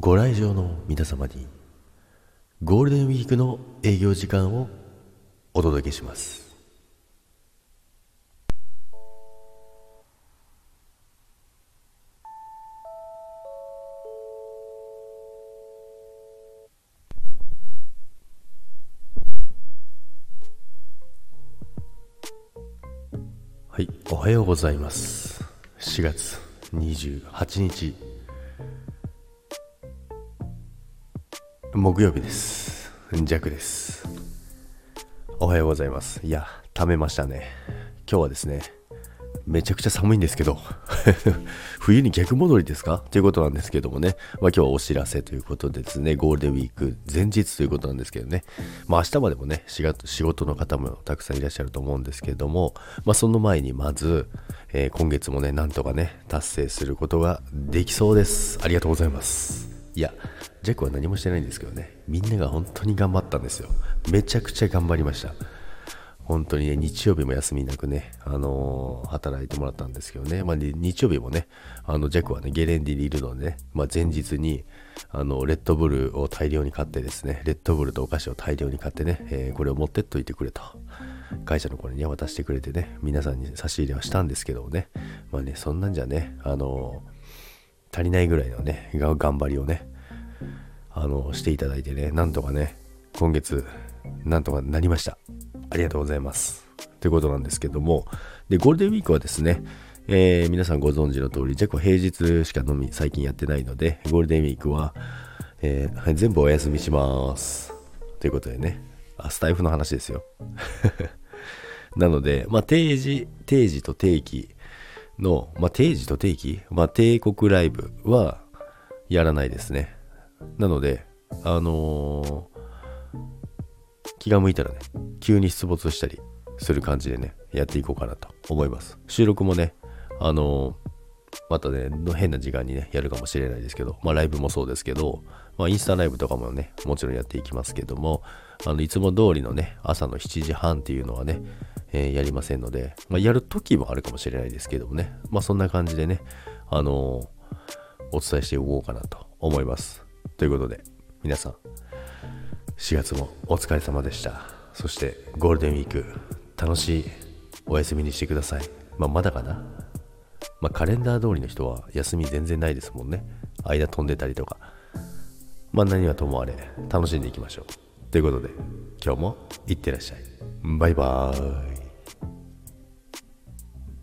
ご来場の皆様にゴールデンウィークの営業時間をお届けします。はいおはようございます。4月28日。木曜日です。ジャックです。おはようございます。いや貯めましたね。今日はですねめちゃくちゃ寒いんですけど 冬に逆戻りですか？ということなんですけどもね、まあ、今日はお知らせということでですね、ゴールデンウィーク前日ということなんですけどね、まあ、明日までもね仕事の方もたくさんいらっしゃると思うんですけども、まあ、その前にまず、えー、今月もね、なんとかね、達成することができそうです。ありがとうございます。いや、ジャックは何もしてないんですけどね、みんなが本当に頑張ったんですよ。めちゃくちゃ頑張りました。本当にね、日曜日も休みなくね、あのー、働いてもらったんですけどね、まあ、日曜日もね、あの、ジャックはね、ゲレンディにいるのでね、まあ、前日に、あの、レッドブルを大量に買ってですね、レッドブルとお菓子を大量に買ってね、えー、これを持ってっといてくれと、会社の子にね、渡してくれてね、皆さんに差し入れはしたんですけどね、まあね、そんなんじゃね、あのー、足りないぐらいのね、頑張りをね、あのしていただいてね、なんとかね、今月、なんとかなりました。ありがとうございます。ということなんですけども、で、ゴールデンウィークはですね、えー、皆さんご存知の通り、ジェコ平日しか飲み最近やってないので、ゴールデンウィークは、えー、はい、全部お休みします。ということでね、あ、スタイフの話ですよ。なので、まあ、定時、定時と定期の、まあ、定時と定期、まあ、帝国ライブはやらないですね。なので、あのー気が向いたらね、急に出没したりする感じでね、やっていこうかなと思います。収録もね、あのー、またね、変な時間にね、やるかもしれないですけど、まあライブもそうですけど、まあインスタライブとかもね、もちろんやっていきますけども、あの、いつも通りのね、朝の7時半っていうのはね、えー、やりませんので、まあやる時もあるかもしれないですけどもね、まあそんな感じでね、あのー、お伝えしていこうかなと思います。ということで、皆さん、4月もお疲れ様でした。そしてゴールデンウィーク楽しいお休みにしてください。まあまだかな。まあカレンダー通りの人は休み全然ないですもんね。間飛んでたりとか。まあ何はともあれ楽しんでいきましょう。ということで今日もいってらっしゃい。バイバーイ。